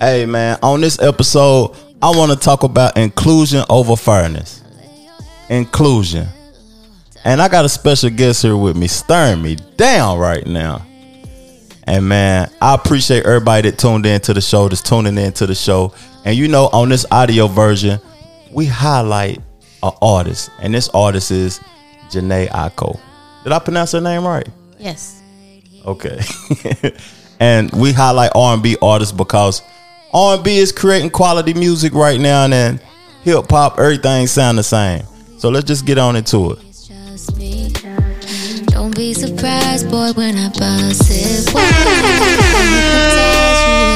Hey man, on this episode, I want to talk about inclusion over fairness. Inclusion. And I got a special guest here with me, stirring me down right now. And man, I appreciate everybody that tuned in to the show, that's tuning in to the show. And you know, on this audio version, we highlight an artist. And this artist is Jhené Aiko. Did I pronounce her name right? Yes. Okay. and we highlight R&B artists because R&B is creating quality music right now and then hip hop, everything sound the same. So let's just get on into it. Don't be surprised, boy, when I bust it.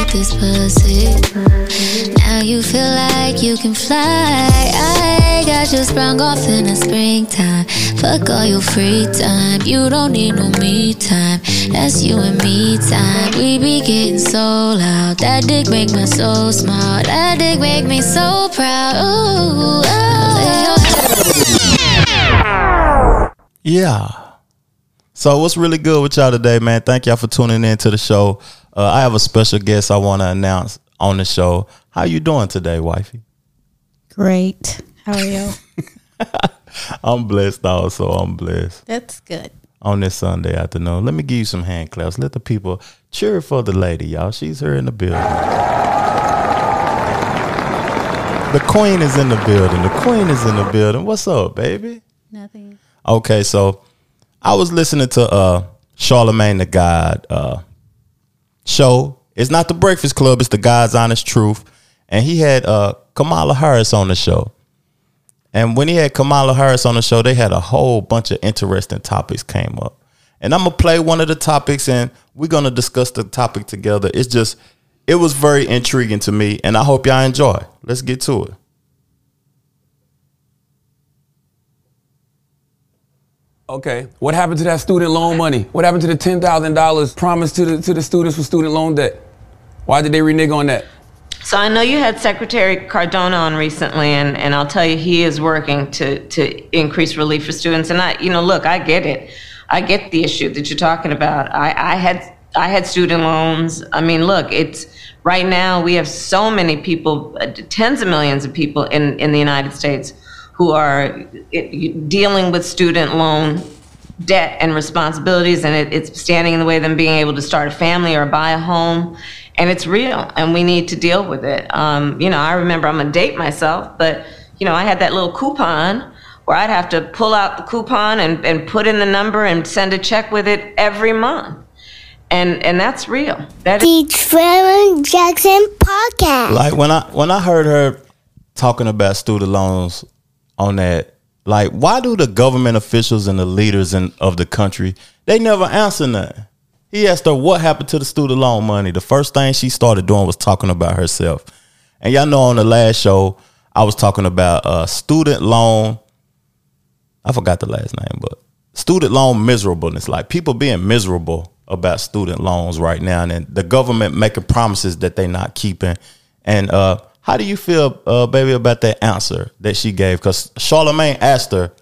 With this pussy? Now you feel like you can fly. I got you sprung off in the springtime. Fuck all your free time. You don't need no me time. That's you and me time. We be getting so loud. That dick make my soul smile. That dick make me so proud. Ooh, oh. Yeah. So what's really good with y'all today, man? Thank y'all for tuning in to the show. Uh, I have a special guest I want to announce on the show. How you doing today, wifey? Great. How are you? I'm blessed also. I'm blessed. That's good. on this Sunday afternoon. Let me give you some hand claps. Let the people cheer for the lady, y'all. She's here in the building. The queen is in the building. The queen is in the building. What's up, baby? Nothing. Okay, so I was listening to uh Charlamagne the God uh show. It's not the Breakfast Club, it's the God's Honest Truth. And he had uh Kamala Harris on the show. And when he had Kamala Harris on the show, they had a whole bunch of interesting topics came up. And I'm gonna play one of the topics and we're gonna discuss the topic together. It's just it was very intriguing to me, and I hope y'all enjoy. Let's get to it. Okay. What happened to that student loan money? What happened to the ten thousand dollars promised to the to the students for student loan debt? Why did they renege on that? So I know you had Secretary Cardona on recently, and, and I'll tell you, he is working to, to increase relief for students. And I, you know, look, I get it. I get the issue that you're talking about. I, I had I had student loans. I mean, look, it's right now we have so many people, tens of millions of people in, in the United States who are it, dealing with student loan debt and responsibilities, and it, it's standing in the way of them being able to start a family or buy a home. And it's real, and we need to deal with it. Um, you know, I remember I'm gonna date myself, but you know, I had that little coupon where I'd have to pull out the coupon and, and put in the number and send a check with it every month. And and that's real. That is The Trevor Jackson Podcast. Like when I when I heard her talking about student loans on that, like why do the government officials and the leaders in, of the country they never answer nothing? He asked her what happened to the student loan money. The first thing she started doing was talking about herself. And y'all know on the last show I was talking about uh, student loan. I forgot the last name, but student loan miserableness, like people being miserable about student loans right now, and the government making promises that they're not keeping. And uh, how do you feel, uh, baby, about that answer that she gave? Because Charlamagne asked her,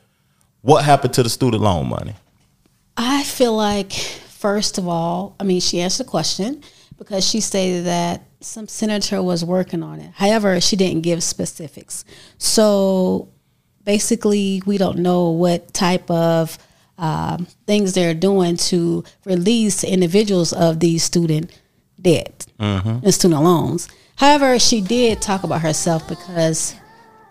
"What happened to the student loan money?" I feel like, first of all, I mean, she answered the question because she stated that some senator was working on it. However, she didn't give specifics. So basically, we don't know what type of um, things they're doing to release individuals of these student debt and student loans. However, she did talk about herself because,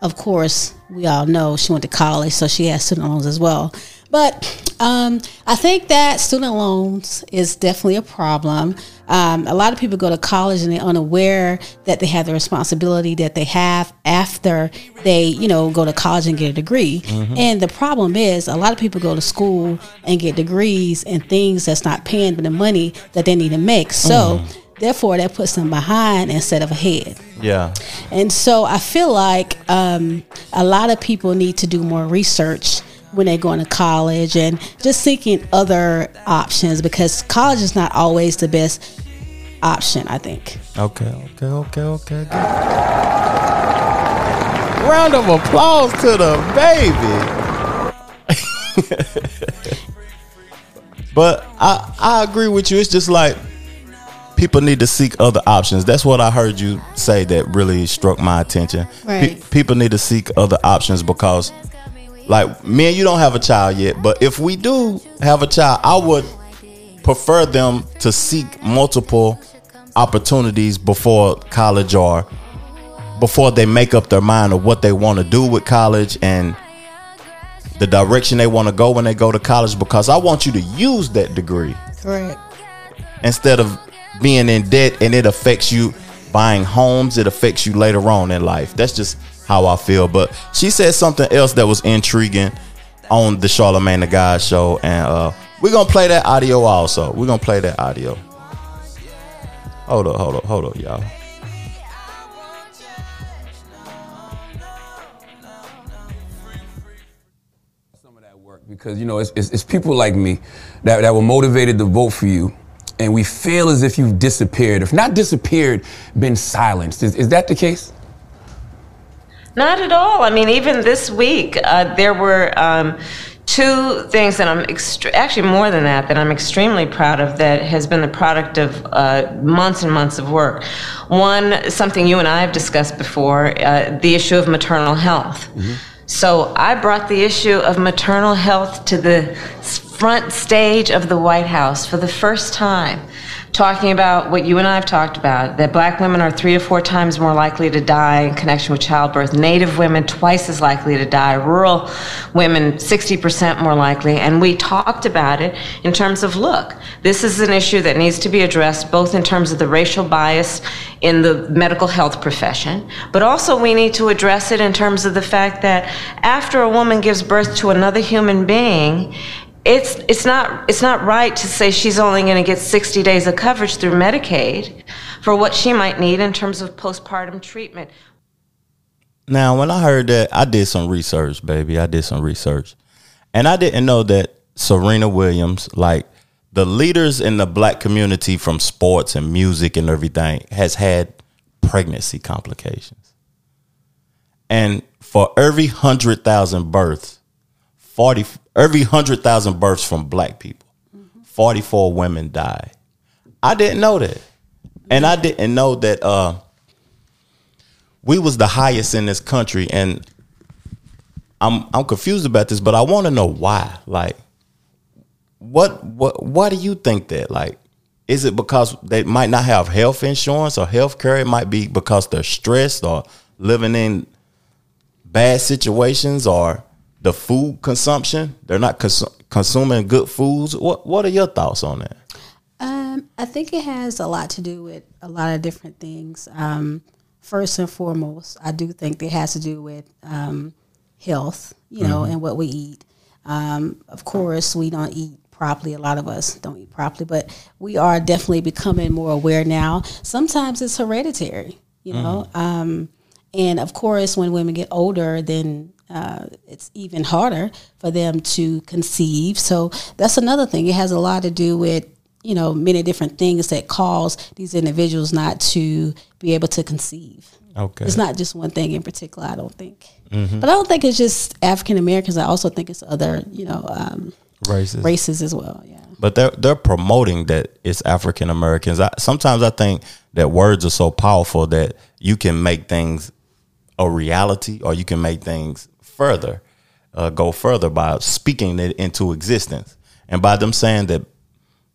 of course, we all know she went to college, so she has student loans as well. But um, I think that student loans is definitely a problem. Um, a lot of people go to college and they're unaware that they have the responsibility that they have after they, you know, go to college and get a degree. And the problem is, a lot of people go to school and get degrees and things that's not paying the money that they need to make. So. Therefore, that puts them behind instead of ahead. Yeah, And so I feel like um, a lot of people need to do more research when they're going to college and just seeking other options because college is not always the best option, I think. Okay, okay, okay, okay. Good. Round of applause to the baby. but I I agree with you. It's just like people need to seek other options. That's what I heard you say that really struck my attention. Pe- people need to seek other options because, like, me and you don't have a child yet, but if we do have a child, I would prefer them to seek multiple opportunities before college or before they make up their mind of what they want to do with college and the direction they want to go when they go to college because I want you to use that degree Correct. instead of being in debt and it affects you buying homes it affects you later on in life that's just how i feel but she said something else that was intriguing on the charlamagne the guy show and uh we're gonna play that audio also. We're gonna play that audio. Hold up hold up hold up y'all. Some of that work because you know it's, it's, it's people like me that, that were motivated to vote for you and we feel as if you've disappeared. If not disappeared been silenced. Is, is that the case Not at all. I mean, even this week, uh, there were um, two things that I'm extre- actually more than that that I'm extremely proud of that has been the product of uh, months and months of work. One, something you and I have discussed before, uh, the issue of maternal health. So I brought the issue of maternal health to the front stage of the White House for the first time, talking about what you and I have talked about that black women are three to four times more likely to die in connection with childbirth, Native women twice as likely to die, rural women 60% more likely. And we talked about it in terms of look, this is an issue that needs to be addressed both in terms of the racial bias in the medical health profession, but also we need to address it in terms of the fact that after a woman gives birth to another human being, it's it's not it's not right to say she's only going to get 60 days of coverage through Medicaid for what she might need in terms of postpartum treatment. Now, when I heard that, I did some research, baby. I did some research. And I didn't know that Serena Williams, like the leaders in the black community from sports and music and everything, has had pregnancy complications. And for every 100,000 births, 40 every 100,000 births from black people, 44 women die. I didn't know that. And I didn't know that uh we was the highest in this country and I'm I'm confused about this, but I want to know why. Like what what why do you think that? Like is it because they might not have health insurance or health care? It might be because they're stressed or living in bad situations or the food consumption. They're not cons- consuming good foods. What what are your thoughts on that? Um, I think it has a lot to do with a lot of different things. Um, first and foremost, I do think it has to do with um, health, you know, and what we eat. Um, of course, we don't eat properly. A lot of us don't eat properly, but we are definitely becoming more aware now. Sometimes it's hereditary, you know. Um, and of course, when women get older, then uh, it's even harder for them to conceive. So that's another thing. It has a lot to do with you know many different things that cause these individuals not to be able to conceive. Okay. It's not just one thing in particular. I don't think, but I don't think it's just African Americans. I also think it's other you know um, Racist. races as well. Yeah. but they're they're promoting that it's African Americans. I, sometimes I think that words are so powerful that you can make things a reality, or you can make things further, uh, go further by speaking it into existence, and by them saying that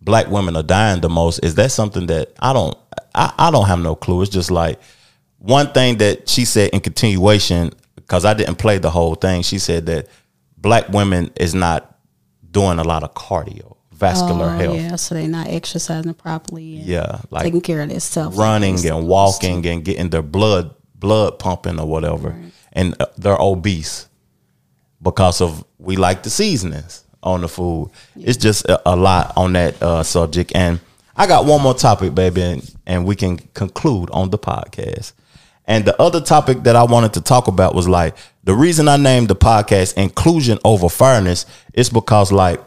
black women are dying the most. Is that something that I don't I, I don't have no clue. It's just like one thing that she said in continuation because I didn't play the whole thing. She said that black women is not doing a lot of cardio, vascular Oh, health. yeah, so they're not exercising properly. And Yeah, like taking care of themselves, running and walking and getting their blood blood pumping or whatever, and uh, they're obese because of we like the seasonings on the food. It's just a, a lot on that uh, subject, and I got one more topic, baby, and, and we can conclude on the podcast. And the other topic that I wanted to talk about was like the reason I named the podcast "Inclusion Over Fairness" is because like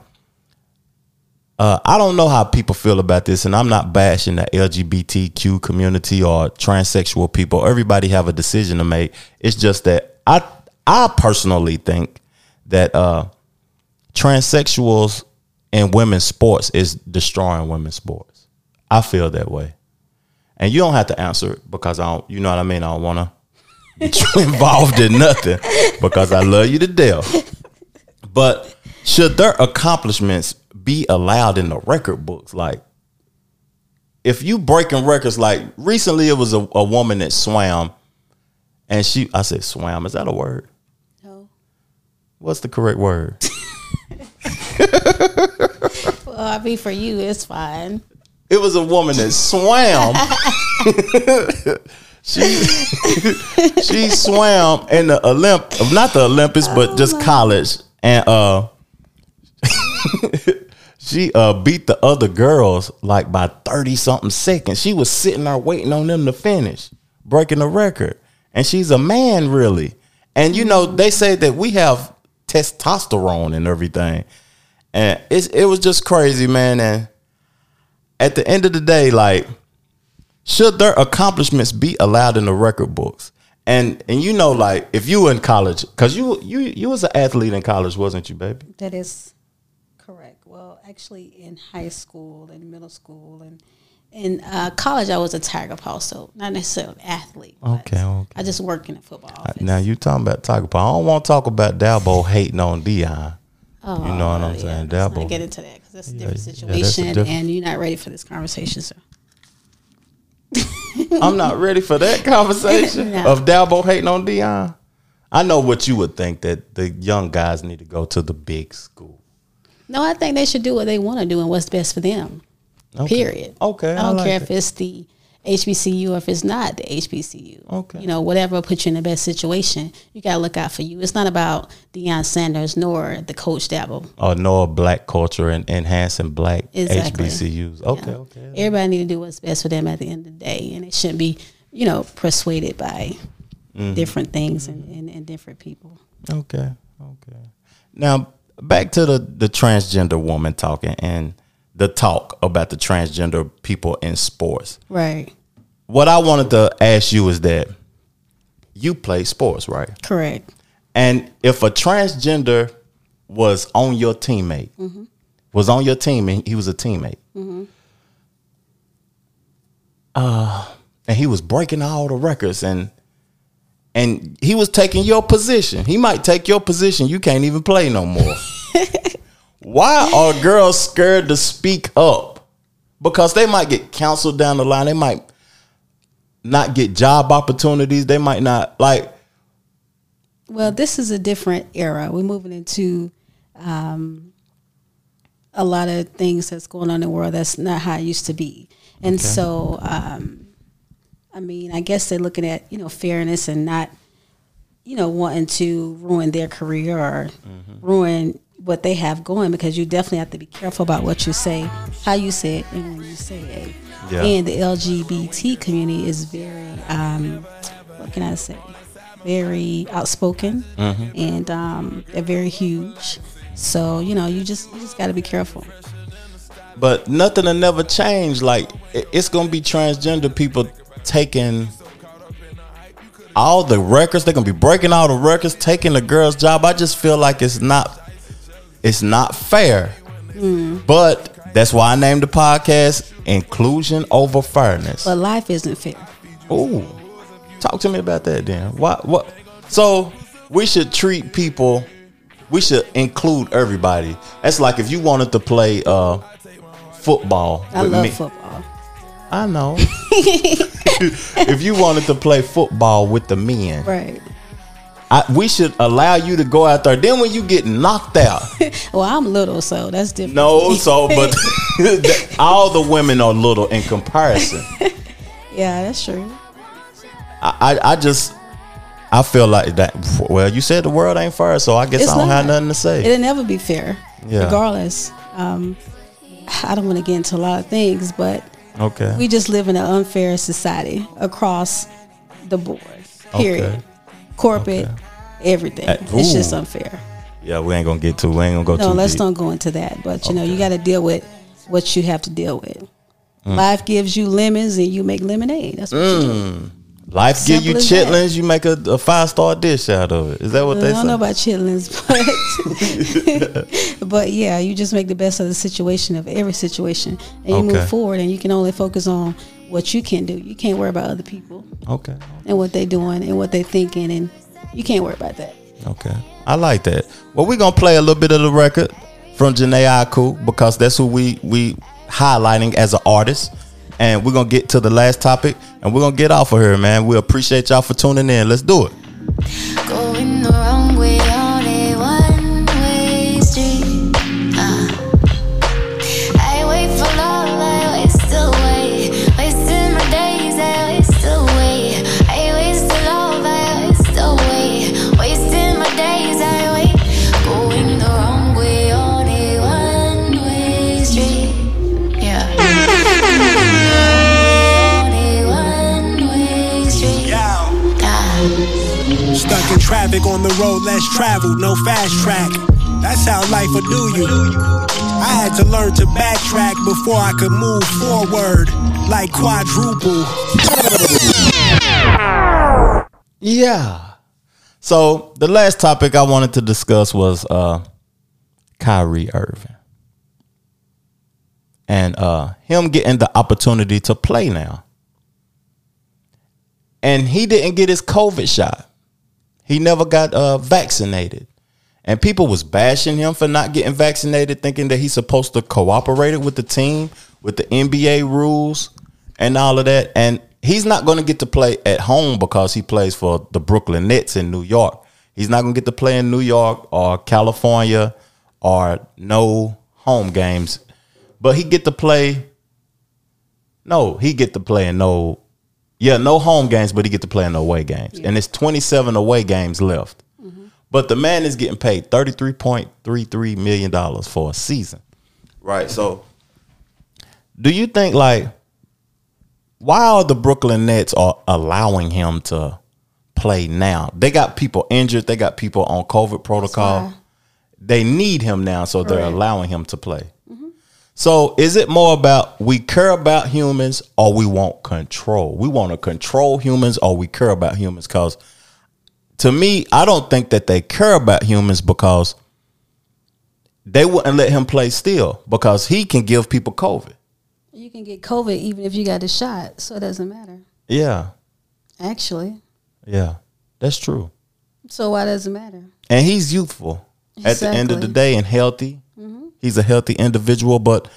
uh, I don't know how people feel about this, and I'm not bashing the LGBTQ community or transsexual people. Everybody have a decision to make. It's just that I I personally think that uh, transsexuals in women's sports is destroying women's sports. I feel that way. and you don't have to answer it because I don't. You know what I mean? I don't want to get you involved in nothing because I love you to death. But should their accomplishments be allowed in the record books? Like, if you breaking records, like recently, it was a, a woman that swam, and she, I said, swam. Is that a word? No. What's the correct word? Well, I mean, for you, it's fine. It was a woman that swam. she she swam in the Olymp, not the Olympics, but just college, and uh, she uh beat the other girls like by thirty something seconds. She was sitting there waiting on them to finish, breaking the record, and she's a man really. And you know they say that we have testosterone and everything, and it's it was just crazy, man. And at the end of the day, like, should their accomplishments be allowed in the record books? And and you know, like, if you were in college, because you you you was an athlete in college, wasn't you, baby? That is correct. Well, actually, in high school and middle school and in uh, college, I was a Tiger Paw, so not necessarily an athlete. Okay, okay. I just work in a football office. Now you talking about Tiger Paw. I don't want to talk about Dabo hating on Deion. Oh, you know what I'm yeah, saying? let's Dabo. not get into that because that's a Yeah, different yeah, a situation, different- and you're not ready for this conversation, sir. I'm not ready for that conversation No. of Dabo hating on Deion. I know what you would think that the young guys need to go to the big school. No, I think they should do what they want to do and what's best for them. Okay. Period. Okay, I I don't like care it. if it's the HBCU or if it's not the HBCU. Okay. You know, whatever put you in the best situation, you got to look out for you. It's not about Deion Sanders nor the coach Dabo. Or know black culture and enhancing black Exactly. HBCUs. Okay, Yeah. okay. Everybody need to do what's best for them at the end of the day, and it shouldn't be, you know, persuaded by Mm-hmm. different things and, and, and different people. Okay. Okay. Now back to the the transgender woman talking and the talk about the transgender people in sports. Right. What I wanted to ask you is that you play sports, right? Correct. And if a transgender was on your teammate, was on your team and he was a teammate, uh, and he was breaking all the records and and he was taking your position. He might take your position. You can't even play no more. Why are girls scared to speak up? Because they might get counseled down the line. They might not get job opportunities. They might not like. Well, this is a different era. We're moving into um, a lot of things that's going on in the world that's not how it used to be. And so, um, I mean, I guess they're looking at, you know, fairness and not, you know, wanting to ruin their career or ruin what they have going because you definitely have to be careful about what you say, how you say it, and when you say it. Yeah. And the LGBT community is very, um, what can I say? Very outspoken, and um, they're very huge. So you know, you just you just got to be careful. But nothing will never change. Like it's gonna be transgender people taking all the records. They're gonna be breaking all the records, taking the girl's job. I just feel like it's not it's not fair. But that's why I named the podcast Inclusion Over Fairness. But life isn't fair. Ooh. Talk to me about that then. What what so we should treat people we should include everybody. That's like if you wanted to play uh football I with love me. football. I know. if you wanted to play football with the men, Right. I, we should allow you to go out there. Then when you get knocked out, Well, I'm little, so that's different. no, so but all the women are little in comparison. Yeah, that's true. I, I, I just I feel like that. Well, you said the world ain't fair, so I guess It's I don't have nothing to say. It'll never be fair, Yeah. regardless. Um, I don't want to get into a lot of things, but okay. we just live in an unfair society across the board. Period. Okay. Corporate, everything. Uh, it's just unfair. yeah, we ain't gonna get too. We ain't gonna go No, let's deep. don't go into that. But you know, you got to deal with what you have to deal with. Mm. Life gives you lemons, and you make lemonade. That's what you do. Life give you as that. chitlins, you make a, a five star dish out of it. Is that what I they say? I don't know about chitlins, but but yeah, you just make the best of the situation of every situation, and you Okay. move forward, and you can only focus on what you can do. You can't worry about other people Okay. and what they doing and what they thinking, and you can't worry about that. Okay. I like that. Well, we're gonna play a little bit of the record from Jhené Aiko because that's who we we highlighting as an artist. And we're gonna get to the last topic and we're gonna get off of here, man. We appreciate y'all for tuning in. Let's do it. Going Traffic on the road less traveled, no fast track. That's how life will do you. I had to learn to backtrack before I could move forward like quadruple. Yeah. So the last topic I wanted to discuss was uh Kyrie Irving. And uh him getting the opportunity to play now. And he didn't get his COVID shot. He never got uh vaccinated. And people was bashing him for not getting vaccinated, thinking that he's supposed to cooperate with the team, with the NBA rules and all of that. And he's not going to get to play at home because he plays for the Brooklyn Nets in New York. He's not going to get to play in New York or California or no home games. But he get to play no, he get to play in no yeah, no home games, but he get to play in the away games. And it's 27 away games left. Mm-hmm. But the man is getting paid $33.33 million for a season. Right. So do you think like why are the Brooklyn Nets are allowing him to play now? They got people injured, they got people on COVID protocol. They need him now, so they're Correct. allowing him to play. Mm-hmm. So is it more about we care about humans or we want control? We want to control humans or we care about humans? Because to me, I don't think that they care about humans because they wouldn't let him play still because he can give people COVID. You can get COVID even if you got the shot, so it doesn't matter. Yeah. Actually, Yeah. That's true. so why does it matter? And he's youthful at the end of the day and healthy. He's a healthy individual, but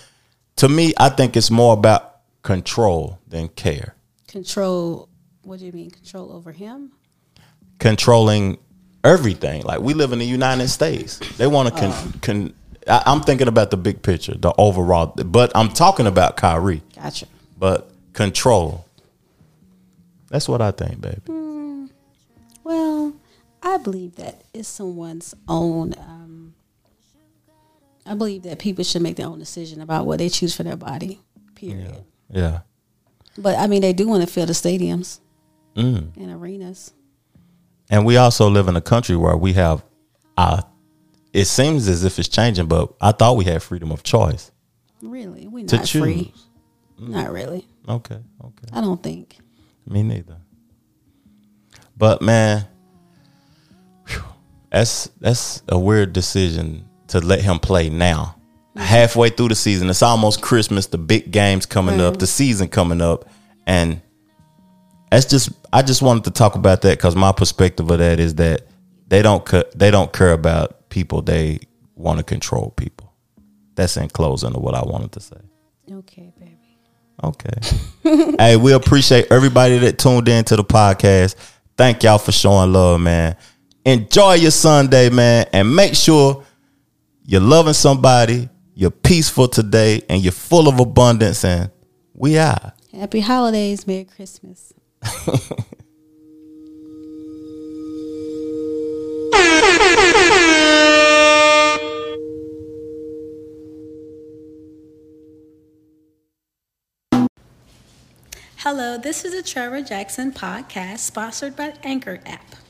to me, I think it's more about control than care. Control. What do you mean? Control over him? controlling everything. Like we live in the United States. They want to con, con I, I'm thinking about the big picture, the overall, but I'm talking about Kyrie. Gotcha. But control. That's what I think, baby. Well, I believe that it's someone's own. Um, I believe that people should make their own decision about what they choose for their body. Period. Yeah. But I mean, they do want to fill the stadiums Mm. and arenas. And we also live in a country where we have uh it seems as if it's changing, but I thought we had freedom of choice. Really, we're not free. choose. Not really. Okay, okay. I don't think. Me neither. But man, whew, that's that's a weird decision to let him play now. Halfway through the season, it's almost Christmas. The big games coming up, the season coming up, and that's just. I just wanted to talk about that because my perspective of that is that they don't ca- they don't care about people. They want to control people. That's in closing of what I wanted to say. Okay, baby. Okay. hey, we appreciate everybody that tuned in to the podcast. Thank y'all for showing love, man. Enjoy your Sunday, man, and make sure you're loving somebody, you're peaceful today, and you're full of abundance. And we are. Happy holidays. Merry Christmas. Hello, this is the Trevor Jackson podcast sponsored by Anchor app.